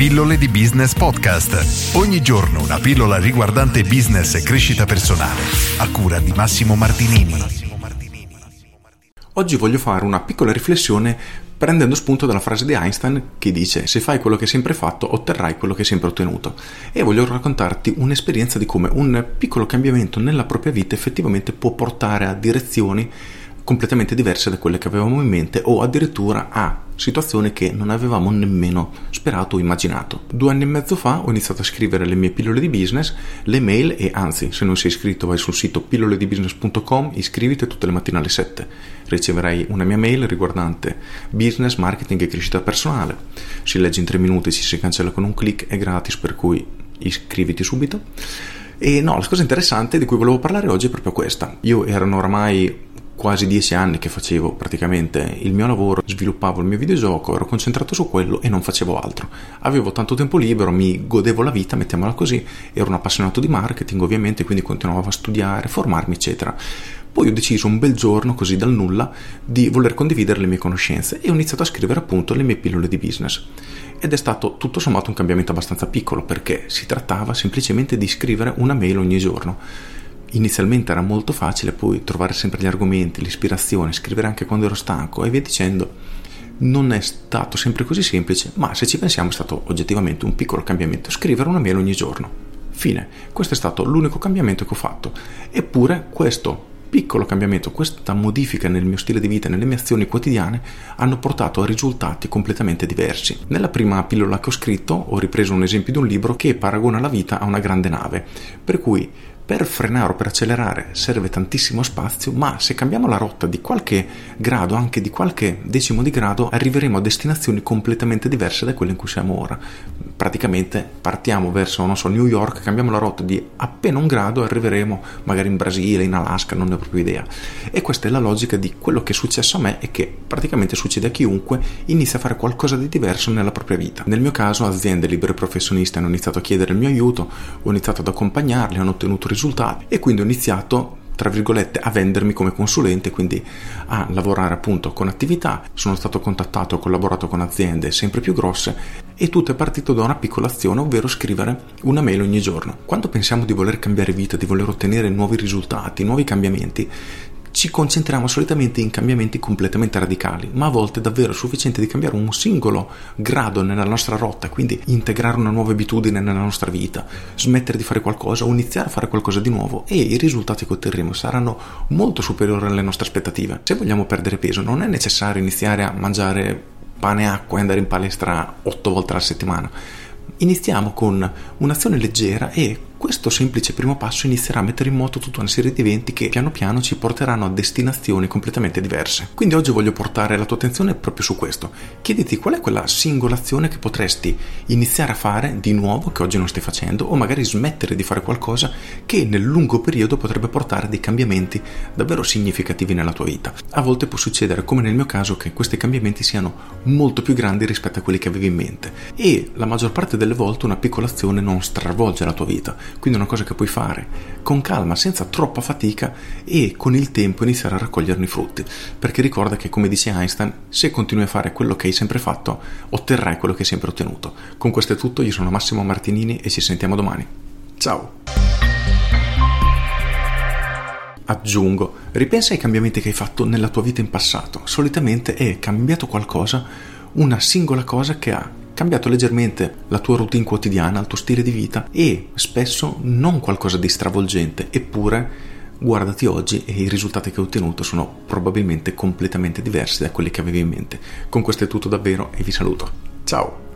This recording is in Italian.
Pillole di Business Podcast. Ogni giorno una pillola riguardante business e crescita personale. A cura di Massimo Martinini. Oggi voglio fare una piccola riflessione prendendo spunto dalla frase di Einstein che dice se fai quello che hai sempre fatto otterrai quello che hai sempre ottenuto e voglio raccontarti un'esperienza di come un piccolo cambiamento nella propria vita effettivamente può portare a direzioni completamente diverse da quelle che avevamo in mente o addirittura a situazioni che non avevamo nemmeno sperato o immaginato. Due anni e mezzo fa ho iniziato a scrivere le mie pillole di business, le mail e anzi se non sei iscritto vai sul sito pilloledibusiness.com, iscriviti tutte le mattine alle 7. Riceverai una mia mail riguardante business, marketing e crescita personale. Si legge in 3 minuti, si, si cancella con un clic, è gratis per cui iscriviti subito. E no, la cosa interessante di cui volevo parlare oggi è proprio questa. Io erano oramai quasi dieci anni che facevo praticamente il mio lavoro, sviluppavo il mio videogioco, ero concentrato su quello e non facevo altro. Avevo tanto tempo libero, mi godevo la vita, mettiamola così, ero un appassionato di marketing ovviamente, quindi continuavo a studiare, formarmi, eccetera. Poi ho deciso un bel giorno, così dal nulla, di voler condividere le mie conoscenze e ho iniziato a scrivere appunto le mie pillole di business. Ed è stato tutto sommato un cambiamento abbastanza piccolo perché si trattava semplicemente di scrivere una mail ogni giorno inizialmente era molto facile, poi trovare sempre gli argomenti, l'ispirazione, scrivere anche quando ero stanco e via dicendo. Non è stato sempre così semplice, ma se ci pensiamo è stato oggettivamente un piccolo cambiamento, scrivere una mail ogni giorno. Fine, questo è stato l'unico cambiamento che ho fatto. Eppure questo piccolo cambiamento, questa modifica nel mio stile di vita, nelle mie azioni quotidiane, hanno portato a risultati completamente diversi. Nella prima pillola che ho scritto ho ripreso un esempio di un libro che paragona la vita a una grande nave, per cui per frenare o per accelerare serve tantissimo spazio, ma se cambiamo la rotta di qualche grado, anche di qualche decimo di grado, arriveremo a destinazioni completamente diverse da quelle in cui siamo ora. Praticamente partiamo verso, non so, New York, cambiamo la rotta di appena un grado, arriveremo magari in Brasile, in Alaska, non ne ho proprio idea. E questa è la logica di quello che è successo a me e che praticamente succede a chiunque inizia a fare qualcosa di diverso nella propria vita. Nel mio caso aziende, liberi professionisti hanno iniziato a chiedere il mio aiuto, ho iniziato ad accompagnarli, hanno ottenuto risultati risultati. E quindi ho iniziato tra virgolette a vendermi come consulente quindi a lavorare appunto con attività. Sono stato contattato ho collaborato con aziende sempre più grosse e tutto è partito da una piccola azione ovvero scrivere una mail ogni giorno. Quando pensiamo di voler cambiare vita di voler ottenere nuovi risultati nuovi cambiamenti ci concentriamo solitamente in cambiamenti completamente radicali, ma a volte è davvero sufficiente di cambiare un singolo grado nella nostra rotta, quindi integrare una nuova abitudine nella nostra vita, smettere di fare qualcosa o iniziare a fare qualcosa di nuovo e i risultati che otterremo saranno molto superiori alle nostre aspettative. Se vogliamo perdere peso non è necessario iniziare a mangiare pane e acqua e andare in palestra otto volte alla settimana. Iniziamo con un'azione leggera e questo semplice primo passo inizierà a mettere in moto tutta una serie di eventi che piano piano ci porteranno a destinazioni completamente diverse. Quindi oggi voglio portare la tua attenzione proprio su questo. Chiediti qual è quella singola azione che potresti iniziare a fare di nuovo che oggi non stai facendo o magari smettere di fare qualcosa che nel lungo periodo potrebbe portare dei cambiamenti davvero significativi nella tua vita. A volte può succedere, come nel mio caso, che questi cambiamenti siano molto più grandi rispetto a quelli che avevi in mente e la maggior parte delle volte una piccola azione non stravolge la tua vita quindi è una cosa che puoi fare con calma, senza troppa fatica e con il tempo iniziare a raccoglierne i frutti. Perché ricorda che, come dice Einstein, se continui a fare quello che hai sempre fatto, otterrai quello che hai sempre ottenuto. Con questo è tutto, io sono Massimo Martinini e ci sentiamo domani. Ciao! Aggiungo, ripensa ai cambiamenti che hai fatto nella tua vita in passato. Solitamente è cambiato qualcosa, una singola cosa che ha cambiato leggermente la tua routine quotidiana, il tuo stile di vita e spesso non qualcosa di stravolgente, eppure guardati oggi e i risultati che hai ottenuto sono probabilmente completamente diversi da quelli che avevi in mente. Con questo è tutto davvero e vi saluto. Ciao!